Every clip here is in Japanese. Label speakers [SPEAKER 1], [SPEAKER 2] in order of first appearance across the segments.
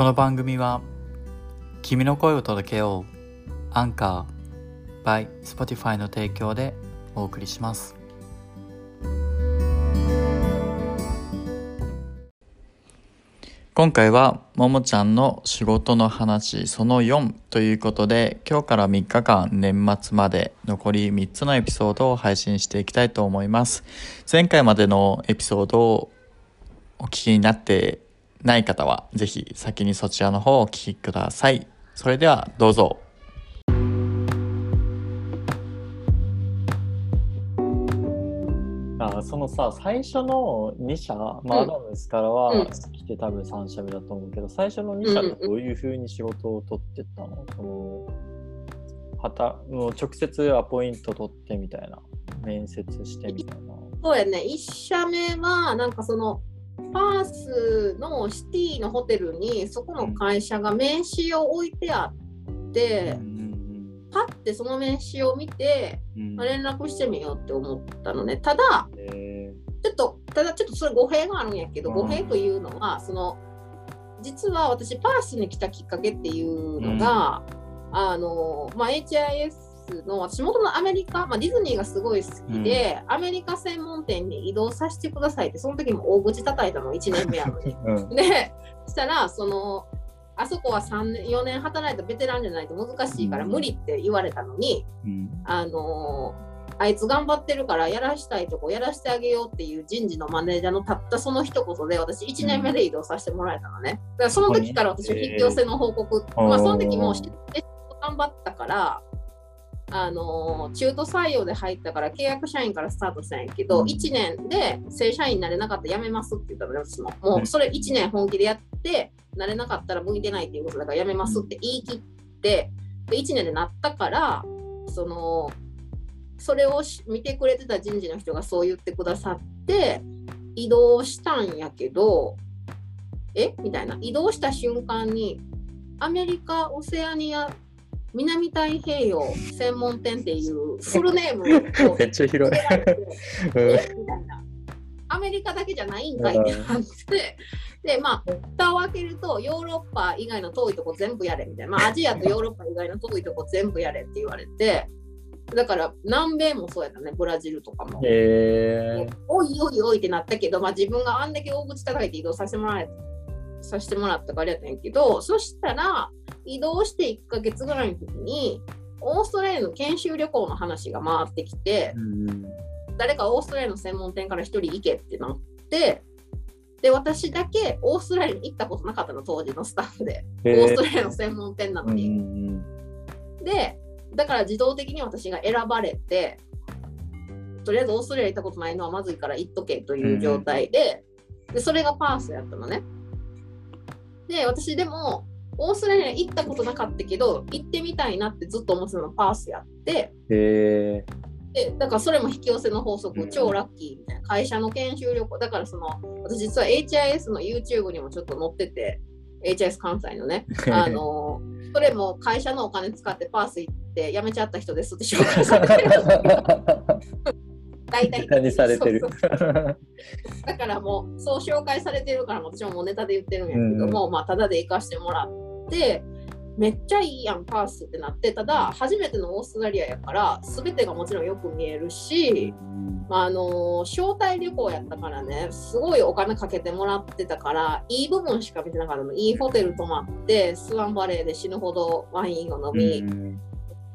[SPEAKER 1] この番組は君の声を届けようアンカー by Spotify の提供でお送りします。今回はももちゃんの仕事の話その4ということで今日から3日間年末まで残り3つのエピソードを配信していきたいと思います。前回までのエピソードをお聞きになってない方はぜひ先にそちらの方をお聞きください。それではどうぞ。あそのさ最初の2社、まあ、アダムスからは
[SPEAKER 2] うん。
[SPEAKER 1] 来て多分3社目だと思うけど、最初の2社ってどういうふうに仕事を取ってったの、そのはたもう直接アポイント取ってみたいな面接してみたいな。
[SPEAKER 2] そうやね、1社目は、なんかその、パースのシティのホテルに、そこの会社が名刺を置いてあって、パッてその名刺を見て、
[SPEAKER 1] うん。
[SPEAKER 2] まあ連絡してみようって思ったのね。ただ、
[SPEAKER 1] え
[SPEAKER 2] ちょっと、ただちょっとそれ語弊があるんやけど、
[SPEAKER 1] うん。
[SPEAKER 2] 語弊というのは、その、実は私、パースに来たきっかけっていうのが、あの、まあ、HIS の、私元のアメリカ、まあ、ディズニーがすごい好きで、アメリカ専門店に移動させてくださいって、その時も大口叩いたの、1年目やのに。
[SPEAKER 1] ー うん。
[SPEAKER 2] で、したら、その、あそこは3年、4年働いたベテランじゃないと難しいから
[SPEAKER 1] うん。
[SPEAKER 2] 無理って言われたのに、
[SPEAKER 1] うん。
[SPEAKER 2] あのーあいつ頑張ってるからやらしたいとこやらしてあげようっていう人事のマネージャーのたったその一言で私1年目で移動させてもらえたのね。だからその時から私は引き寄せの報告、
[SPEAKER 1] えー
[SPEAKER 2] まあその時も頑張ったから、あのー中途採用で入ったから契約社員からスタートしたんやけど、
[SPEAKER 1] うん。
[SPEAKER 2] 1年で正社員になれなかったら辞めますって言ったのね、私も。も
[SPEAKER 1] う
[SPEAKER 2] それ1年本気でやって、なれなかったら向いてないっていうことだから辞めますって言い切って、で1年でなったから、その、それをし見てくれてた人事の人がそう言ってくださって移動したんやけどえ？みたいな。移動した瞬間にアメリカオセアニア南太平洋専門店っていうフルネームを
[SPEAKER 1] めっちゃ広い。
[SPEAKER 2] えみたいなアメリカだけじゃないんかいってなって、で、まあ、蓋を開けると、ヨーロッパ以外の遠いとこ全部やれみたいな、まあ、アジアとヨーロッパ以外の遠いとこ全部やれって言われて、だから南米もそうやったね、ブラジルとかも。
[SPEAKER 1] えー。
[SPEAKER 2] おいおいおいってなったけど、まあ、自分があんだけ大口叩いて移動させてもらえさせてもらったからやったんやけど、そしたら移動して1ヶ月ぐらいの時に、オーストラリアの研修旅行の話が回ってきて、
[SPEAKER 1] うん
[SPEAKER 2] 誰かオーストラリアの専門店から1人行けってなって、で、私だけオーストラリアに行ったことなかったの、当時のスタッフで。
[SPEAKER 1] えー
[SPEAKER 2] オーストラリアの専門店なのに。
[SPEAKER 1] ん
[SPEAKER 2] で、だから自動的に私が選ばれて、とりあえずオーストラリア行ったことないのはまずいから行っとけという状態で、でそれがパースやったのね。で、私でも、オーストラリア行ったことなかったけど、行ってみたいなってずっと思ってたのがパースやって、
[SPEAKER 1] え
[SPEAKER 2] で、だからそれも引き寄せの法則、
[SPEAKER 1] うん。
[SPEAKER 2] 超ラッキーみたいな、会社の研修旅行、だからその、私実は HIS の YouTube にもちょっと載ってて、HIS 関西のね、あの、それも会社のお金使ってパース行って辞めちゃった人ですって紹介されてる。大体
[SPEAKER 1] されてる？
[SPEAKER 2] だからもうそう紹介されてるから私ももうネタで言ってるんやけども、まあただで行かしてもらってめっちゃいいやんパースってなってただ初めてのオーストラリアやから全てがもちろんよく見えるし、まあ、あの招待旅行やったからねすごいお金かけてもらってたからいい部分しか見てなかったの。いいホテル泊まってスワンバレーで死ぬほどワインを飲み、
[SPEAKER 1] うん。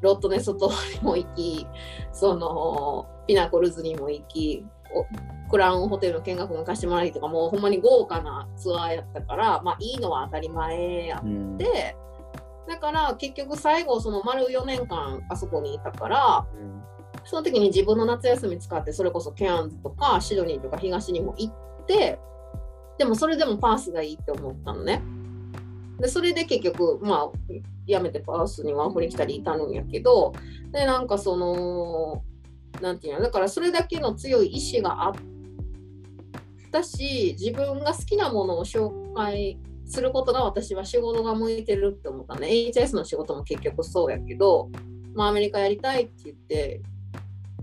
[SPEAKER 2] ロットネストにも行き、そのピナコルズにも行き、おクラウンホテルの見学も行かしてもらいとか、もうほんまに豪華なツアーやったから、まあいいのは当たり前や
[SPEAKER 1] うん
[SPEAKER 2] って、だから結局最後、その丸4年間あそこにいたから、その時に自分の夏休み使って、それこそケアンズとかシドニーとか東にも行って、でもそれでもパースがいいって思ったのね。で、それで結局、まあ、辞めてパースにワーホリ来たりいたんやけど、で、なんかその、なんていうの、だからそれだけの強い意志があったし、自分が好きなものを紹介することが私は仕事が向いてるって思ったね。HS の仕事も結局そうやけど、まあアメリカやりたいって言って、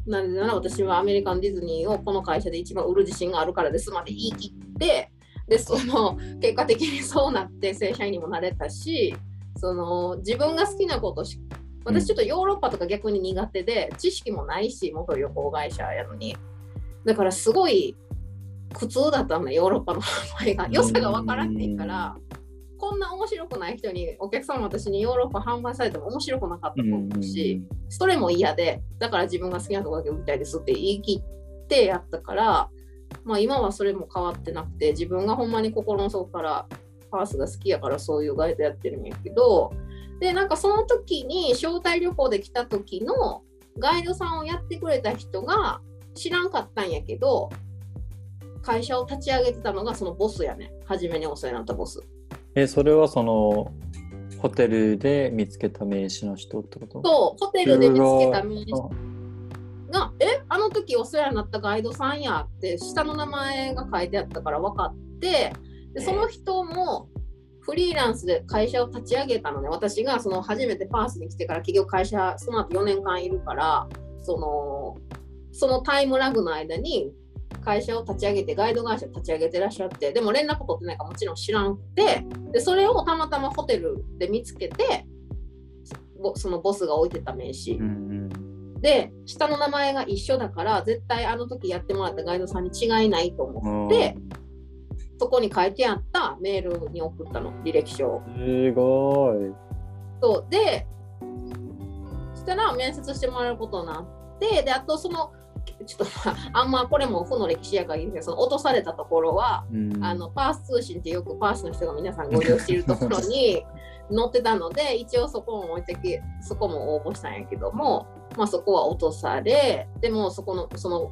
[SPEAKER 2] なぜなら私はアメリカンディズニーをこの会社で一番売る自信があるからですまで言い切って、でその結果的にそうなって正社員にもなれたしその自分が好きなことし私ちょっとヨーロッパとか逆に苦手で、知識もないし元旅行会社やのに。だからすごい苦痛だったのねヨーロッパの販売が。良さが分からんねんからこんな面白くない人にお客様私にヨーロッパ販売されても面白くなかったと思うし、それも嫌でだから自分が好きなとこだけ売りたいですって言い切ってやったからまあ今はそれも変わってなくて自分がほんまに心の底からパースが好きやからそういうガイドやってるんやけどでなんかその時に招待旅行で来た時のガイドさんをやってくれた人が知らんかったんやけど会社を立ち上げてたのがそのボスやね初めにお世話になったボス。
[SPEAKER 1] えそれはそのホテルで見つけた名刺の人ってこと？
[SPEAKER 2] そうホテルで見つけた名刺がえあの時お世話になったガイドさんやって下の名前が書いてあったから分かってでその人もフリーランスで会社を立ち上げたのね。私がその初めてパースに来てから企業会社その後4年間いるからそのそのタイムラグの間に会社を立ち上げてガイド会社を立ち上げてらっしゃってでも連絡取ってないかもちろん知らんくてでそれをたまたまホテルで見つけてそのボスが置いてた名刺、うんうん、で下の名前が一緒だから絶対あの時やってもらったガイドさんに違いないと思って、そこに書いてあったメールに送ったの履歴書
[SPEAKER 1] すごい。
[SPEAKER 2] そう。でそしたら面接してもらえることになってであとそのちょっとあんまこれも負の歴史やからいいんですけどその落とされたところは、うん、あのパース通信ってよくパースの人が皆さんご利用しているところに載ってたので一応そこも置いてきそこも応募したんやけども、まあ、そこは落とされでもそこのその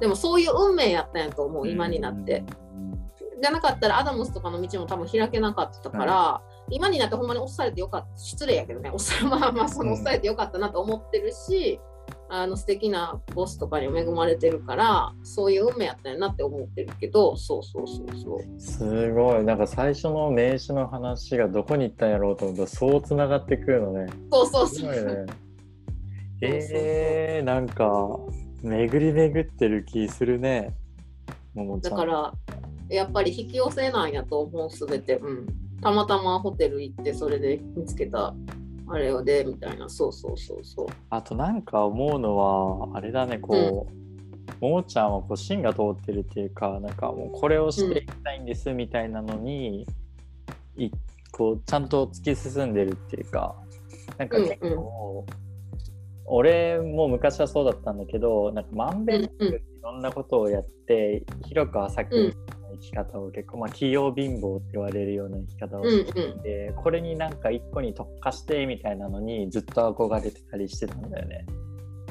[SPEAKER 2] でもそういう運命やったんやと思う今になって。じゃなかったらアダムスとかの道も多分開けなかったから、はい、今になってほんまに落とされてよかった失礼やけどね。まあまあその押されてよかったなと思ってるし、あの素敵なボスとかに恵まれてるからそういう運命やったんやなって思ってるけどそうそうそうそう。
[SPEAKER 1] すごい。なんか最初の名刺の話がどこに行ったんやろうと思ったらそうつながってくるのね。
[SPEAKER 2] そうそうそう、
[SPEAKER 1] ね、えー、なんか巡り巡ってる気するね。
[SPEAKER 2] だからやっぱり引き寄せなんやと思うすべて、うん、たまたまホテル行ってそれで見つけたあれをでみたいな。そうそうそうそう。
[SPEAKER 1] あとなんか思うのはあれだねこう、うん、ももちゃんはこう芯が通ってるっていうかなんかもうこれをしていきたいんですみたいなのに、うん、いこうちゃんと突き進んでるっていうかなんか結構、うんうん、俺も昔はそうだったんだけどなんかまんべんなくいろんなことをやって、広く浅く生き方を結構、まあ、器用貧乏って言われるような生き方をしていて、うんうん、これになんか一個に特化してみたいなのにずっと憧れてたりしてたんだよね。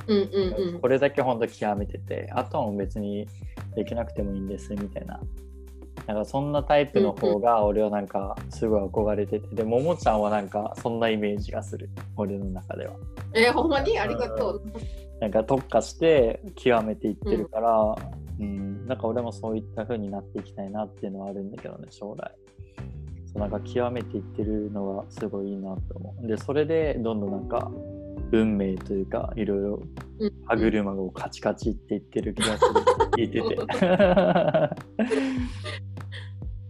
[SPEAKER 2] うんうんうん、
[SPEAKER 1] これだけ本当極めててあとは別にできなくてもいいんですみたいな。なんかそんなタイプの方が俺はなんかすごい憧れてて、でももちゃんはなんかそんなイメージがする。俺の中では。
[SPEAKER 2] えー、ほんまに？ありがとう。
[SPEAKER 1] なんか特化して極めていってるから、うん、なんか俺もそういった風になっていきたいなっていうのはあるんだけどね、将来。そうなんか極めていってるのがすごいいいなと思う。で、それでどんどんなんか運命というか、いろいろ歯車がカチカチっていってる気がする。聞いてて。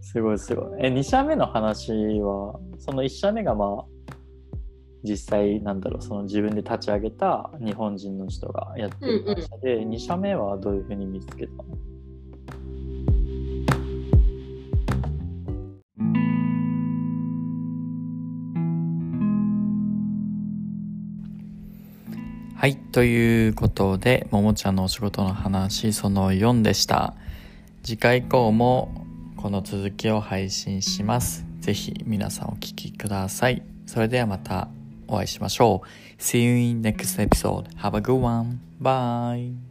[SPEAKER 1] すごいすごい。え、2社目の話は、その1社目がまあ、実際なんだろうその自分で立ち上げた日本人の人がやってる会社で、うんうん、2社目はどういうふうに見つけたの？はい。ということで、ももちゃんのお仕事の話、その4でした。次回以降もこの続きを配信します。ぜひ皆さんお聴きください。それではまたお会いしましょう。See you in next episode. Have a good one. Bye.